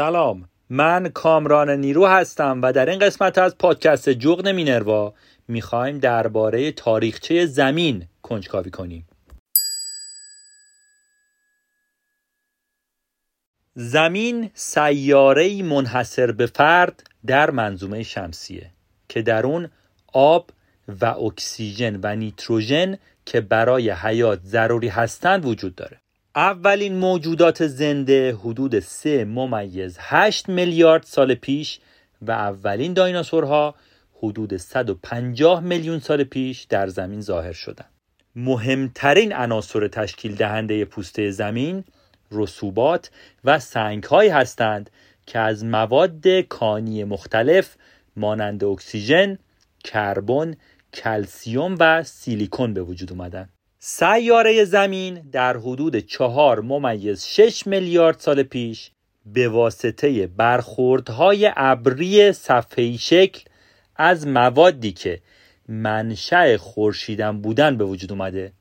سلام. من کامران نیرو هستم و در این قسمت از پادکست جغد مینروا می‌خوایم درباره تاریخچه زمین کنجکاوی کنیم. زمین سیاره منحصر به فرد در منظومه شمسیه که در اون آب و اکسیژن و نیتروژن که برای حیات ضروری هستند وجود داره. اولین موجودات زنده حدود 3 ممیز 8 میلیارد سال پیش و اولین دایناسورها حدود 150 میلیون سال پیش در زمین ظاهر شدند. مهمترین عناصر تشکیل دهنده پوسته زمین رسوبات و سنگ هستند که از مواد کانی مختلف مانند اکسیژن، کربن، کلسیوم و سیلیکون به وجود اومدن. سیاره زمین در حدود چهار ممیز 6 میلیارد سال پیش به واسطه برخوردهای ابری صفحه‌ای شکل از موادی که منشأ خورشیدن بودن به وجود اومده.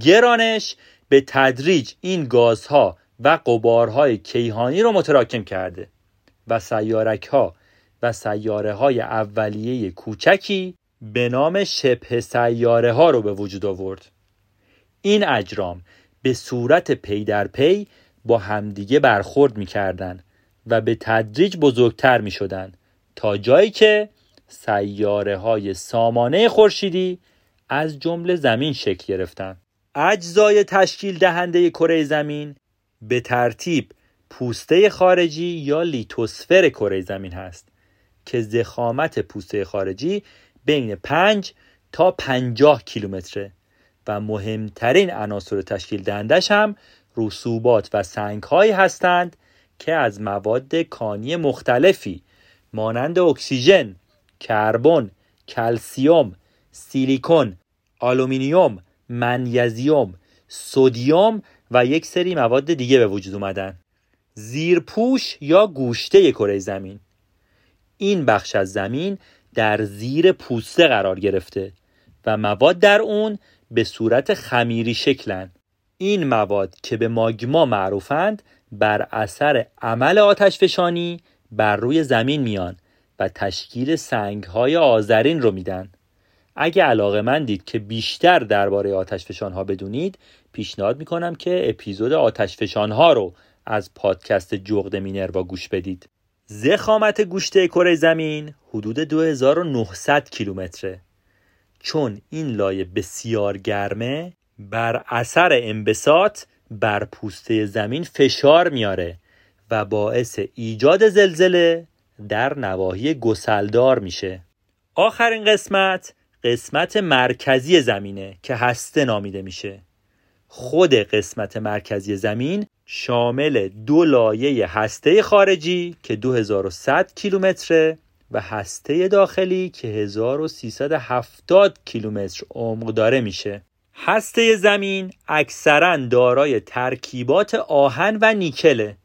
گرانش به تدریج این گازها و قبارهای کیهانی رو متراکم کرده و سیارک ها و سیاره های اولیه کوچکی به نام شبه سیاره ها رو به وجود آورد. این اجرام به صورت پی در پی با همدیگه برخورد می‌کردن و به تدریج بزرگتر می شدن تا جایی که سیاره های سامانه خورشیدی از جمله زمین شکل گرفتن اجزای تشکیل دهنده کره زمین به ترتیب پوسته خارجی یا لیتوسفر کره زمین هست که ضخامت پوسته خارجی بین 5 تا 50 کیلومتره و مهمترین عناصر تشکیل دهندش هم رسوبات و سنگ هایی هستند که از مواد کانی مختلفی مانند اکسیژن، کربن، کلسیوم، سیلیکون، آلومینیوم، منیزیوم، سدیم و یک سری مواد دیگه به وجود اومدن. زیرپوش یا گوشته کره زمین این بخش از زمین در زیر پوسته قرار گرفته و مواد در اون به صورت خمیری شکلن. این مواد که به ماگما معروفند بر اثر عمل آتشفشانی بر روی زمین میان و تشکیل سنگ های آذرین رو میدن. اگه علاقه من دید که بیشتر درباره آتشفشان ها بدونید پیشنهاد می‌کنم که اپیزود آتشفشان ها رو از پادکست جغد مینروا گوش بدید. زخامت گوشته کره زمین حدود 2900 کیلومتره. چون این لایه بسیار گرمه بر اثر انبساط بر پوسته زمین فشار میاره و باعث ایجاد زلزله در نواحی گسلدار میشه. آخرین قسمت قسمت مرکزی زمینه که هسته نامیده میشه. خود قسمت مرکزی زمین شامل دو لایه هسته خارجی که 2100 کیلومتره و هسته داخلی که 1370 کیلومتر عمق داره میشه. هسته زمین اکثرا دارای ترکیبات آهن و نیکله.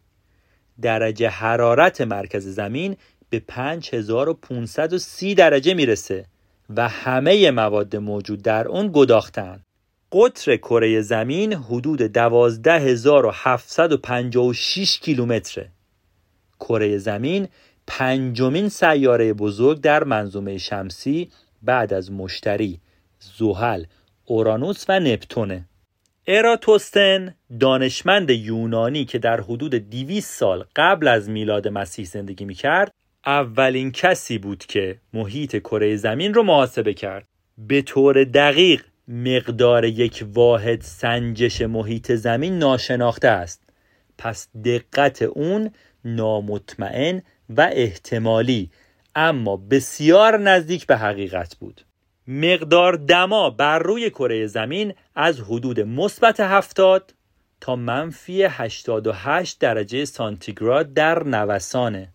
درجه حرارت مرکز زمین به 5530 درجه می‌رسه و همه مواد موجود در اون گداختن قطر کره زمین حدود 12756 کیلومتره کره زمین پنجمین سیاره بزرگ در منظومه شمسی بعد از مشتری، زحل، اورانوس و نپتونه. اراتوستن دانشمند یونانی که در حدود 200 سال قبل از میلاد مسیح زندگی می‌کرد اولین کسی بود که محیط کره زمین رو محاسبه کرد به طور دقیق مقدار یک واحد سنجش محیط زمین ناشناخته است. پس دقت اون نامطمئن و احتمالی اما بسیار نزدیک به حقیقت بود. مقدار دما بر روی کره زمین از حدود مثبت 70 تا منفی 88 درجه سانتیگراد در نوسانه.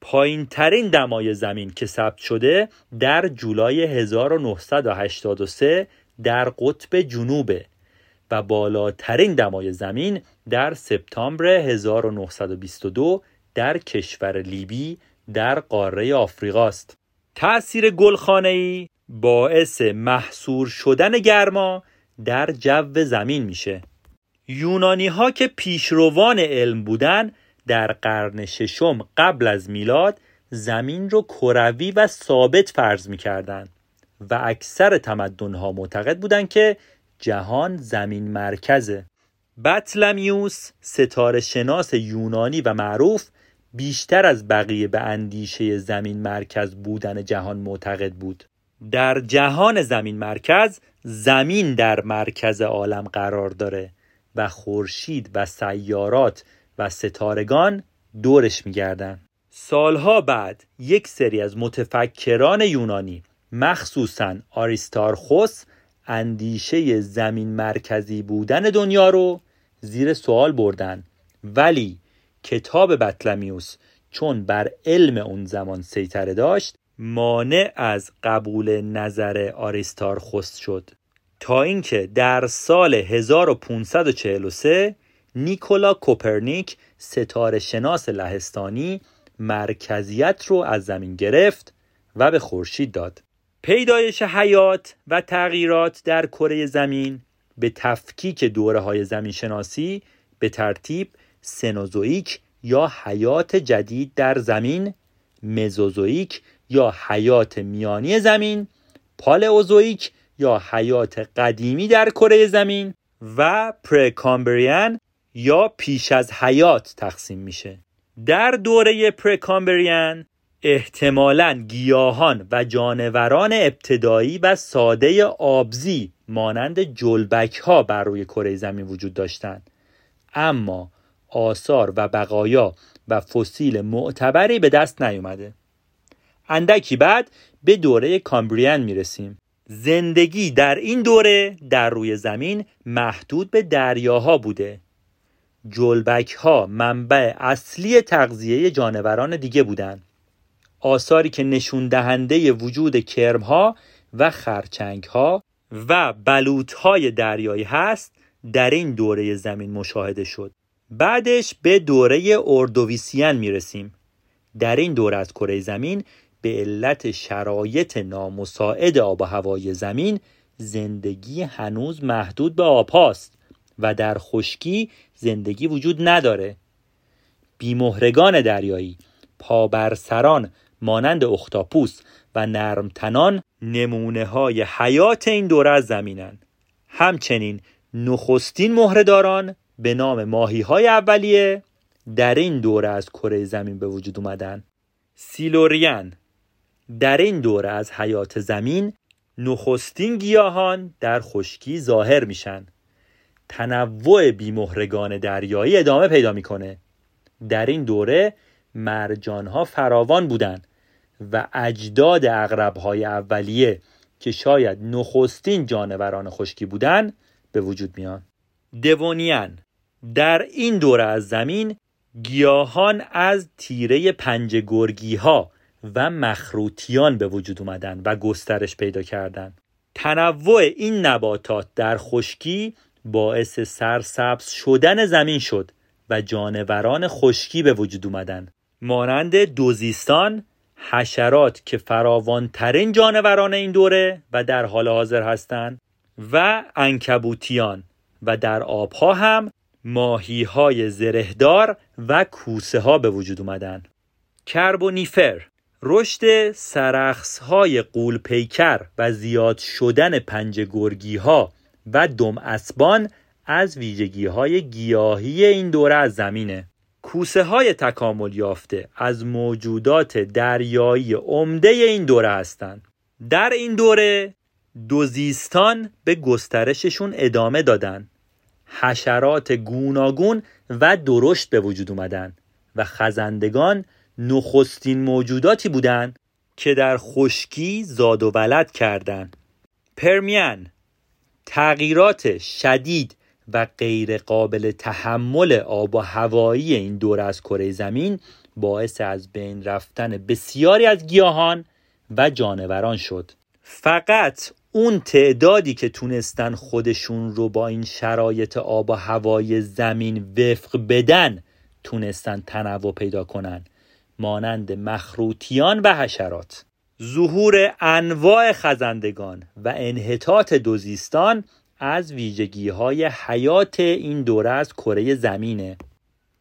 پایین ترین دمای زمین که ثبت شده در جولای 1983 در قطب جنوبه و بالاترین دمای زمین در سپتامبر 1922 در کشور لیبی در قاره آفریقاست. تأثیر گلخانه‌ای باعث محصور شدن گرما در جو زمین میشه. یونانی ها که پیشروان علم بودن در قرن ششم قبل از میلاد زمین رو کروی و ثابت فرض می‌کردند و اکثر تمدنها معتقد بودند که جهان زمین مرکزه بطلمیوس ستاره شناس یونانی و معروف بیشتر از بقیه به اندیشه زمین مرکز بودن جهان معتقد بود. در جهان زمین مرکز زمین در مرکز عالم قرار داره و خورشید و سیارات و ستارگان دورش میگردن. سالها بعد یک سری از متفکران یونانی مخصوصا آریستارخوس اندیشه زمین مرکزی بودن دنیا رو زیر سوال بردن. ولی کتاب بطلمیوس چون بر علم اون زمان سیطره داشت مانع از قبول نظر آریستارخوس شد. تا اینکه در سال 1543 نیکولا کوپرنیک ستاره شناس لهستانی مرکزیت رو از زمین گرفت و به خورشید داد. پیدایش حیات و تغییرات در کره زمین به تفکیک دوره های زمین شناسی به ترتیب سنوزویک یا حیات جدید در زمین مزوزویک یا حیات میانی زمین پالئوزویک یا حیات قدیمی در کره زمین و پرکامبریان یا پیش از حیات تقسیم میشه. در دوره پرکامبریان احتمالا گیاهان و جانوران ابتدایی و ساده آبزی مانند جلبک ها بر روی کره زمین وجود داشتند. اما آثار و بقایا و فسیل معتبری به دست نیومده. اندکی بعد به دوره کامبریان می‌رسیم. زندگی در این دوره در روی زمین محدود به دریاها بوده. جلبک ها منبع اصلی تغذیه جانوران دیگه بودند. آثاری که نشون دهنده وجود کرمها و خرچنگها و بلوطهای دریایی هست در این دوره زمین مشاهده شد. بعدش به دوره اردویسیان می‌رسیم. در این دوره از کره زمین به علت شرایط نامساعد آب و هوای زمین زندگی هنوز محدود به آب هاست و در خشکی زندگی وجود نداره. بیمهرگان دریایی پابرسران مانند اختاپوس و نرمتنان نمونه های حیات این دوره از زمینن همچنین نخستین مهرهداران به نام ماهی های اولیه در این دوره از کره زمین به وجود اومدن. سیلوریان در این دوره از حیات زمین نخستین گیاهان در خشکی ظاهر میشن. تنوع بیمهرگان دریایی ادامه پیدا می‌کنه. در این دوره مرجانها فراوان بودند. و اجداد اغربهای اولیه که شاید نخستین جانوران خشکی بودند به وجود میان. دوونیان در این دوره از زمین گیاهان از تیره پنج گرگی ها و مخروطیان به وجود اومدن و گسترش پیدا کردند. تنوع این نباتات در خشکی باعث سرسبز شدن زمین شد و جانوران خشکی به وجود اومدن. مانند دوزیستان حشرات که فراوانترین جانوران این دوره و در حال حاضر هستند و انکبوتیان و در آبها هم ماهی های زرهدار و کوسه ها به وجود اومدن. کربونیفر رشد سرخص های قول پیکر و زیاد شدن پنج گرگی ها و دم اسبان از ویژگی های گیاهی این دوره از زمینه. کوسه های تکامل یافته از موجودات دریایی عمده این دوره هستند. در این دوره دوزیستان به گسترششون ادامه دادن. حشرات گوناگون و درشت به وجود اومدن و خزندگان نخستین موجوداتی بودند که در خشکی زاد و ولد کردند. پرمیان تغییرات شدید و غیر قابل تحمل آب و هوایی این دور از کره زمین باعث از بین رفتن بسیاری از گیاهان و جانوران شد. فقط اون تعدادی که تونستن خودشون رو با این شرایط آب و هوای زمین وفق بدن تونستن تنوع پیدا کنن. مانند مخروطیان و حشرات. ظهور انواع خزندگان و انحطاط دوزیستان از ویژگی های حیات این دوره از کره زمینه.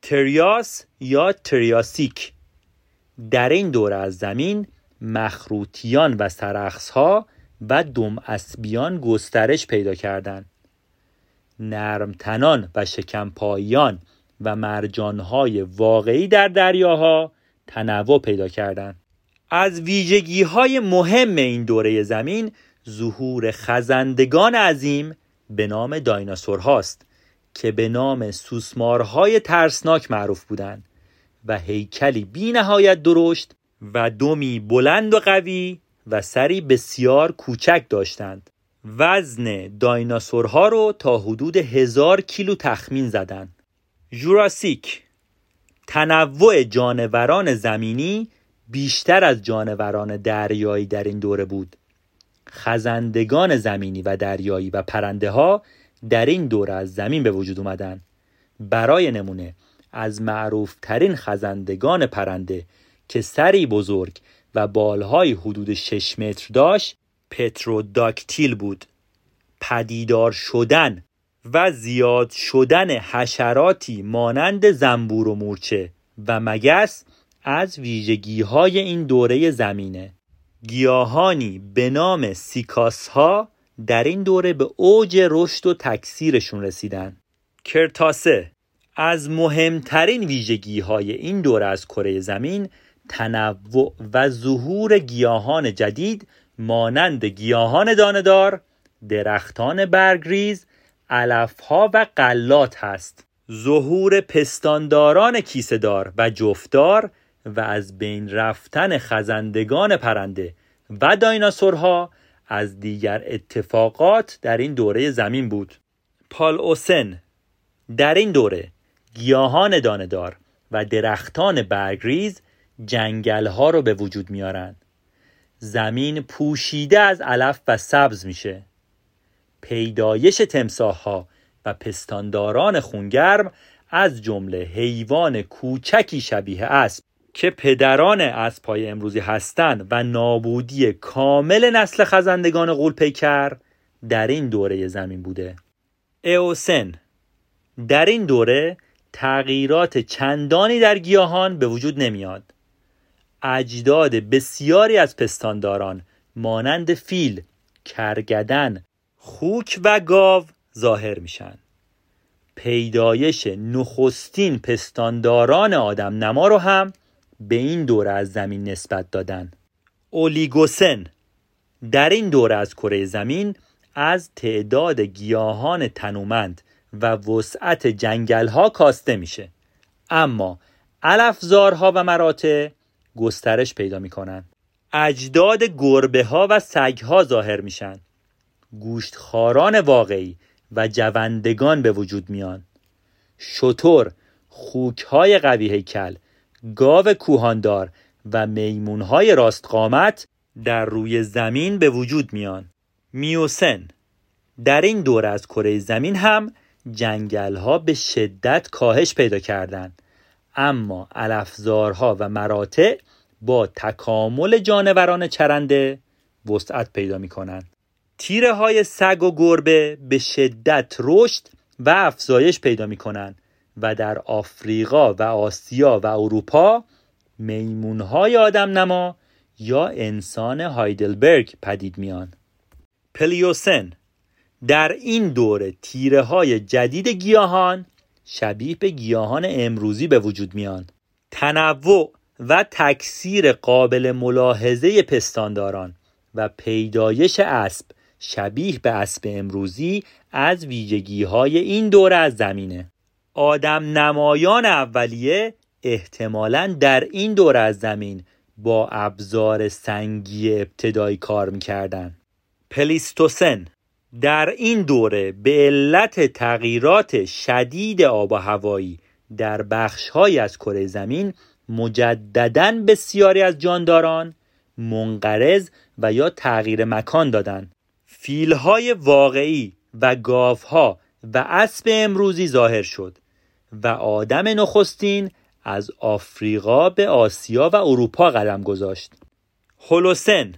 تریاس یا تریاسیک. در این دوره از زمین مخروطیان و سرخصها و دم اسبیان گسترش پیدا کردند. نرمتنان و شکمپاییان و مرجانهای واقعی در دریاها تنوع پیدا کردند. از ویژگی های مهم این دوره زمین ظهور خزندگان عظیم به نام دایناسور هاست که به نام سوسمارهای ترسناک معروف بودند و هیکلی بی نهایت درشت و دمی بلند و قوی و سری بسیار کوچک داشتند. وزن دایناسورها رو تا حدود هزار کیلو تخمین زدند. جوراسیک تنوع جانوران زمینی بیشتر از جانوران دریایی در این دوره بود. خزندگان زمینی و دریایی و پرنده ها در این دوره از زمین به وجود اومدن. برای نمونه از معروف ترین خزندگان پرنده که سری بزرگ و بالهای حدود 6 متر داشت پتروداکتیل بود. پدیدار شدن و زیاد شدن حشراتی مانند زنبور و مورچه و مگس از ویژگی های این دوره زمینه. گیاهانی به نام سیکاس ها در این دوره به اوج رشد و تکثیرشون رسیدن کرتاسه از مهمترین ویژگی های این دوره از کره زمین تنوع و ظهور گیاهان جدید مانند گیاهان داندار، درختان برگریز، علفها و قلات هست. ظهور پستانداران کیسهدار و جفتار و از بین رفتن خزندگان پرنده و دایناسورها از دیگر اتفاقات در این دوره زمین بود. پال اوسن در این دوره گیاهان داندار و درختان برگریز جنگل ها رو به وجود میارن. زمین پوشیده از علف و سبز میشه. پیدایش تمساح ها و پستانداران خونگرم از جمله حیوان کوچکی شبیه اسب. که پدران اسبهای امروزی هستند و نابودی کامل نسل خزندگان غول پیکر در این دوره زمین بوده. اوسن در این دوره تغییرات چندانی در گیاهان به وجود نمیاد. اجداد بسیاری از پستانداران مانند فیل، کرگدن، خوک و گاو ظاهر میشن. پیدایش نخستین پستانداران آدم نما رو هم به این دوره از زمین نسبت دادن. اولیگوسن. در این دوره از کره زمین از تعداد گیاهان تنومند و وسعت جنگل ها کاسته میشه. اما علفزارها و مراتع گسترش پیدا می‌کنن. اجداد گربه ها و سگ ها ظاهر میشن. گوشتخاران واقعی و جوندگان به وجود میان. شطور خوک های قوی هیکل گاو کوهاندار و میمون های راست قامت در روی زمین به وجود میان. میوسن. در این دور از کره زمین هم جنگل ها به شدت کاهش پیدا کردند اما علفزارها و مراتع با تکامل جانوران چرنده وسعت پیدا می کنند. تیره های سگ و گربه به شدت رشد و افزایش پیدا می کنند و در آفریقا و آسیا و اروپا میمون های آدم نما یا انسان هایدلبرگ پدید میان. پلیوسن در این دوره تیره های جدید گیاهان شبیه به گیاهان امروزی به وجود میان تنوع و تکثیر قابل ملاحظه پستانداران و پیدایش اسب شبیه به اسب امروزی از ویژگی های این دوره از زمینه آدم نمایان اولیه احتمالا در این دوره از زمین با ابزار سنگی ابتدایی کار می‌کردن. پلیستوسن در این دوره به علت تغییرات شدید آب و هوایی در بخشهایی از کره زمین مجددا بسیاری از جانداران منقرض و یا تغییر مکان دادند. فیلهای واقعی و گاوها و اسب امروزی ظاهر شد. و آدم نخستین از آفریقا به آسیا و اروپا قدم گذاشت. هولوسن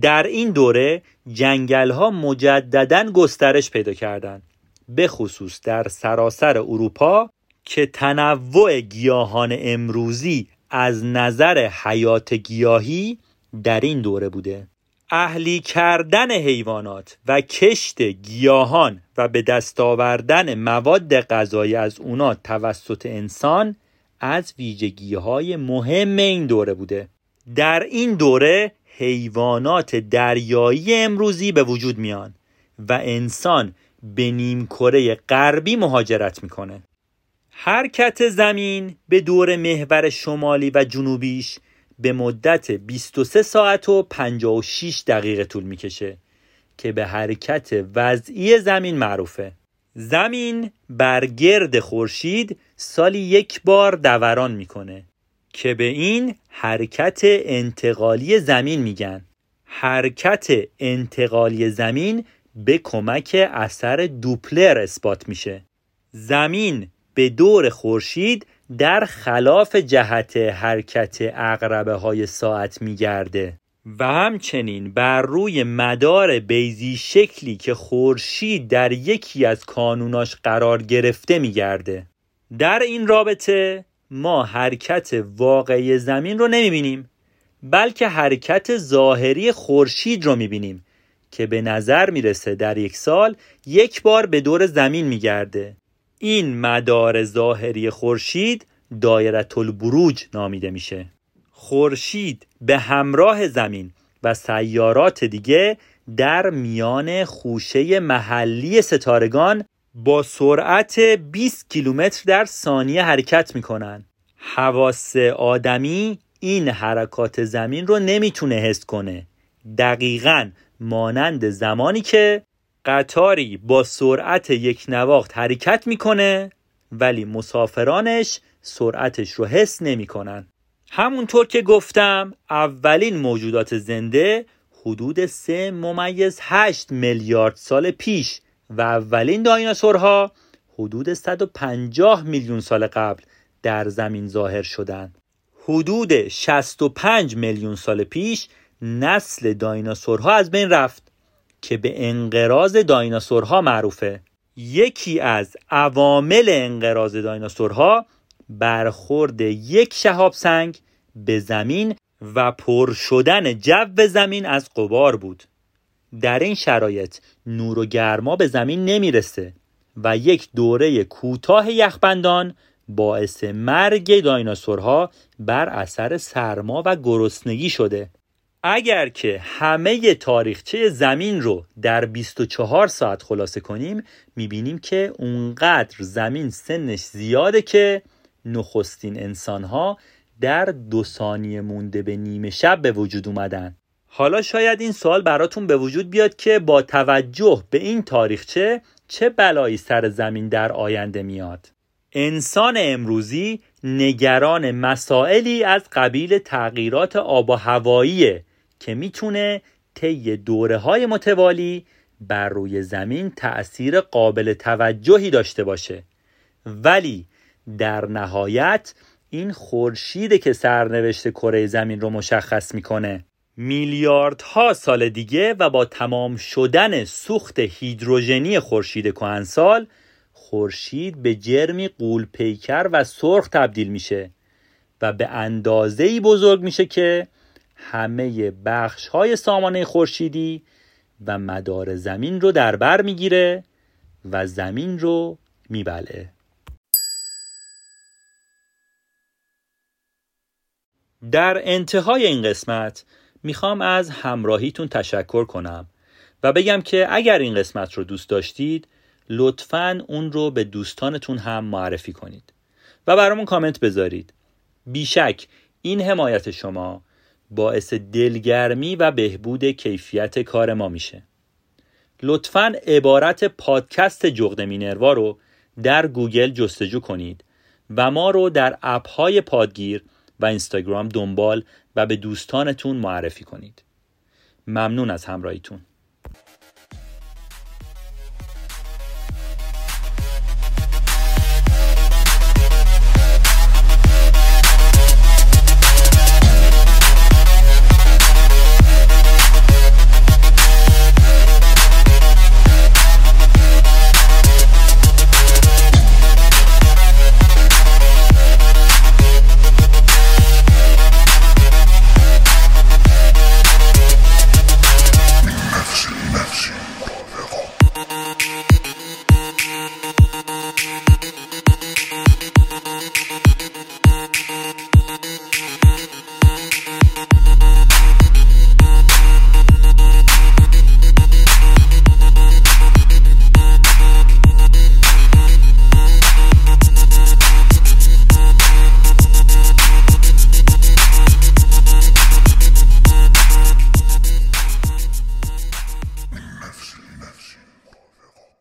در این دوره جنگل ها مجددا گسترش پیدا کردند به خصوص در سراسر اروپا که تنوع گیاهان امروزی از نظر حیات گیاهی در این دوره بوده. اهلی کردن حیوانات و کشت گیاهان و به دست آوردن مواد غذایی از اونا توسط انسان از ویژگی های مهم این دوره بوده. در این دوره حیوانات دریایی امروزی به وجود میان و انسان به نیم کره غربی مهاجرت می‌کنه. حرکت زمین به دور محور شمالی و جنوبیش به مدت 23 ساعت و 56 دقیقه طول می‌کشه که به حرکت وضعی زمین معروفه. زمین بر گرد خورشید سالی یک بار دوران می‌کنه که به این حرکت انتقالی زمین میگن. حرکت انتقالی زمین به کمک اثر دوپلر اثبات میشه. زمین به دور خورشید در خلاف جهت حرکت اقربه های ساعت میگرده. و همچنین بر روی مدار بیزی شکلی که خورشید در یکی از کانوناش قرار گرفته میگرده. در این رابطه ما حرکت واقعی زمین رو نمی‌بینیم بلکه حرکت ظاهری خورشید رو می‌بینیم که به نظر می‌رسه در یک سال یک بار به دور زمین میگرده. این مدار ظاهری خورشید دایره البروج نامیده میشه. خورشید به همراه زمین و سیارات دیگه در میان خوشه محلی ستارگان با سرعت 20 کیلومتر در ثانیه حرکت می‌کنن. حواس آدمی این حرکات زمین رو نمی‌تونه حس کنه. دقیقا مانند زمانی که قطاری با سرعت یک نواخت حرکت می‌کنه ولی مسافرانش سرعتش رو حس نمی‌کنن همونطور که گفتم اولین موجودات زنده حدود 3 ممیز 8 میلیارد سال پیش و اولین دایناسورها حدود 150 میلیون سال قبل در زمین ظاهر شدند. حدود 65 میلیون سال پیش نسل دایناسورها از بین رفت که به انقراض دایناسورها معروفه. یکی از عوامل انقراض دایناسورها برخورد یک شهاب سنگ به زمین و پر شدن جو زمین از قبار بود. در این شرایط نور و گرما به زمین نمی‌رسه و یک دوره کوتاه یخبندان باعث مرگ دایناسورها بر اثر سرما و گرسنگی شده. اگر که همه تاریخچه زمین رو در 24 ساعت خلاصه کنیم می‌بینیم که اونقدر زمین سنش زیاده که نخستین انسانها در دو ثانیه مونده به نیمه شب به وجود اومدن. حالا شاید این سوال براتون به وجود بیاد که با توجه به این تاریخچه چه بلایی سر زمین در آینده میاد. انسان امروزی نگران مسائلی از قبیل تغییرات آب و هواییه که می‌تونه طی دوره های متوالی بر روی زمین تأثیر قابل توجهی داشته باشه. ولی در نهایت این خورشیده که سرنوشت کره زمین رو مشخص می‌کنه میلیاردها سال دیگه و با تمام شدن سوخت هیدروژنی خورشید کهنسال خورشید به جرمی قول پیکر و سرخ تبدیل میشه و به اندازه بزرگ میشه که همه بخش های سامانه خورشیدی و مدار زمین رو در بر می‌گیره و زمین رو میبلعه در انتهای این قسمت می‌خوام از همراهیتون تشکر کنم و بگم که اگر این قسمت رو دوست داشتید لطفا اون رو به دوستانتون هم معرفی کنید و برامون کامنت بذارید. بیشک این حمایت شما باعث دلگرمی و بهبود کیفیت کار ما میشه. لطفا عبارت پادکست جغد مینروا رو در گوگل جستجو کنید و ما رو در اپ های پادگیر و اینستاگرام دنبال و به دوستانتون معرفی کنید. ممنون از همراهیتون.